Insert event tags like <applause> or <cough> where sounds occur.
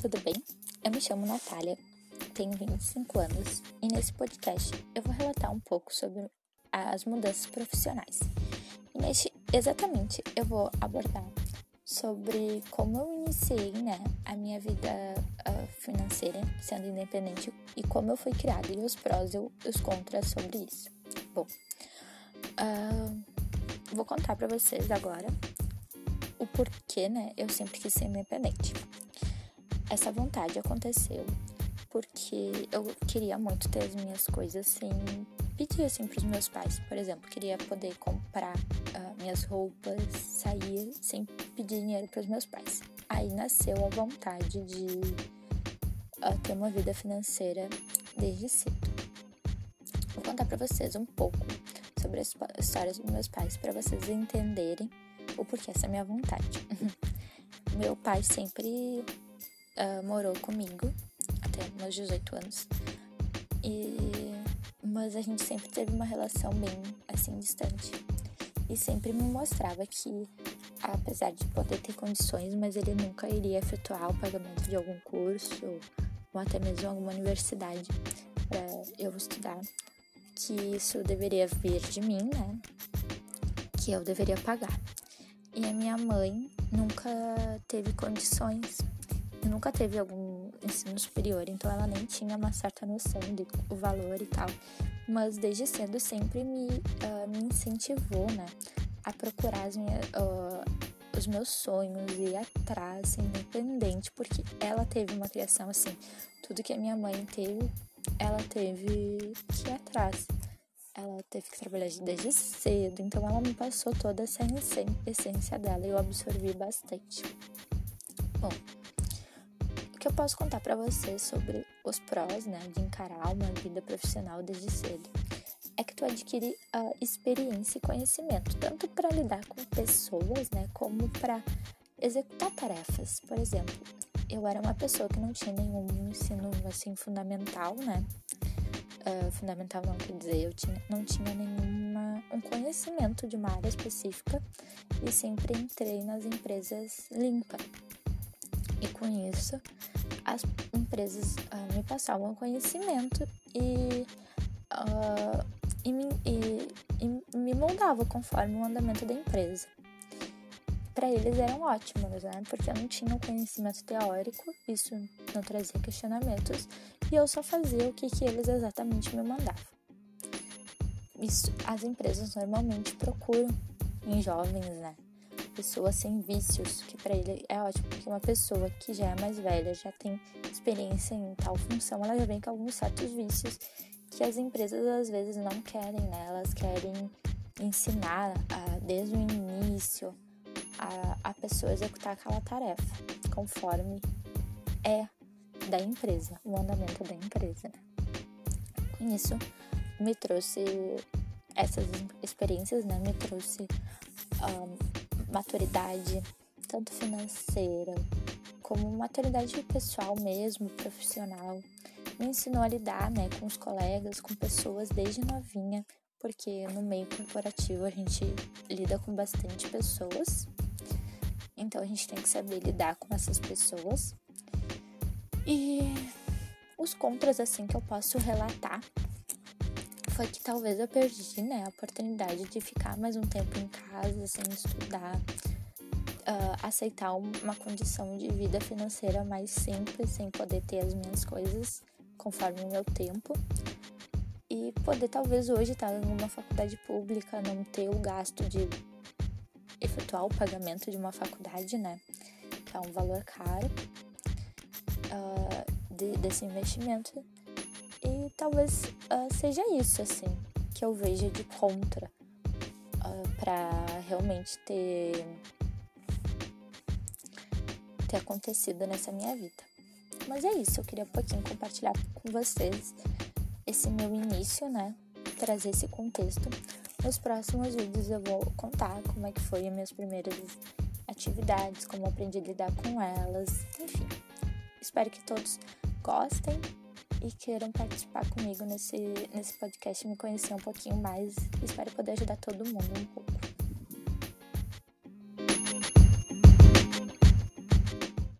tudo bem? Eu me chamo Natália, tenho 25 anos e nesse podcast eu vou relatar um pouco sobre as mudanças profissionais. E neste, exatamente, eu vou abordar sobre como eu iniciei né, a minha vida uh, financeira sendo independente e como eu fui criada e os prós e os contras sobre isso. Bom, uh, vou contar para vocês agora o porquê, né, eu sempre quis ser independente. Essa vontade aconteceu porque eu queria muito ter as minhas coisas sem pedir assim para os meus pais. Por exemplo, queria poder comprar uh, minhas roupas, sair sem pedir dinheiro para os meus pais. Aí nasceu a vontade de uh, ter uma vida financeira desde cedo. Vou contar para vocês um pouco sobre as histórias dos meus pais para vocês entenderem o porquê essa minha vontade. <laughs> Meu pai sempre uh, morou comigo até meus 18 anos. E mas a gente sempre teve uma relação bem assim distante. E sempre me mostrava que apesar de poder ter condições, mas ele nunca iria efetuar o pagamento de algum curso ou até mesmo alguma universidade para eu estudar, que isso deveria vir de mim, né? Que eu deveria pagar. E a minha mãe nunca teve condições, nunca teve algum ensino superior, então ela nem tinha uma certa noção do valor e tal. Mas desde cedo sempre me, uh, me incentivou, né, a procurar as minhas, uh, os meus sonhos e ir atrás, independente, porque ela teve uma criação assim, tudo que a minha mãe teve, ela teve que ir atrás ela teve que trabalhar desde cedo, então ela me passou toda essa essência dela e eu absorvi bastante. Bom, o que eu posso contar para vocês sobre os prós, né, de encarar uma vida profissional desde cedo? É que tu adquire uh, experiência e conhecimento, tanto para lidar com pessoas, né, como para executar tarefas. Por exemplo, eu era uma pessoa que não tinha nenhum ensino assim fundamental, né? uh, fundamental não quer dizer, eu tinha, não tinha nenhuma um conhecimento de uma área específica e sempre entrei nas empresas limpa. E com isso, as empresas uh, me passavam conhecimento e, uh, e, me, e, e me moldavam conforme o andamento da empresa para eles eram ótimos, né? Porque eu não tinha um conhecimento teórico, isso não trazia questionamentos, e eu só fazia o que, que eles exatamente me mandavam. Isso, as empresas normalmente procuram em jovens, né? Pessoas sem vícios, que para ele é ótimo, porque uma pessoa que já é mais velha, já tem experiência em tal função, ela já vem com alguns certos vícios que as empresas às vezes não querem, né? Elas querem ensinar ah, desde o início a, a pessoa executar aquela tarefa, conforme é da empresa, o andamento da empresa. Né? Com isso, me trouxe essas experiências, né? Me trouxe um, maturidade, tanto financeira como maturidade pessoal mesmo, profissional. Me ensinou a lidar, né, com os colegas, com pessoas desde novinha, porque no meio corporativo a gente lida com bastante pessoas então a gente tem que saber lidar com essas pessoas. E os contras assim que eu posso relatar foi que talvez eu perdi, né, a oportunidade de ficar mais um tempo em casa sem estudar, uh, aceitar uma condição de vida financeira mais simples, sem poder ter as minhas coisas conforme o meu tempo. E poder talvez hoje estar em uma faculdade pública, não ter o gasto de efetuar o pagamento de uma faculdade, né? Que é um valor caro uh, de, desse investimento. Talvez uh, seja isso, assim, que eu vejo de contra uh, ah, para realmente ter, ter acontecido nessa minha vida. Mas é isso, eu queria um pouquinho compartilhar com vocês esse meu início, né? Trazer esse contexto nos próximos vídeos eu vou contar como é que foi as minhas primeiras atividades, como aprendi a lidar com elas, enfim. Espero que todos gostem e queiram participar comigo nesse, nesse podcast, me conhecer um pouquinho mais. Espero poder ajudar todo mundo um pouco.